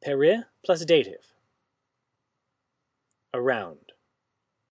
Peri plus dative. Around.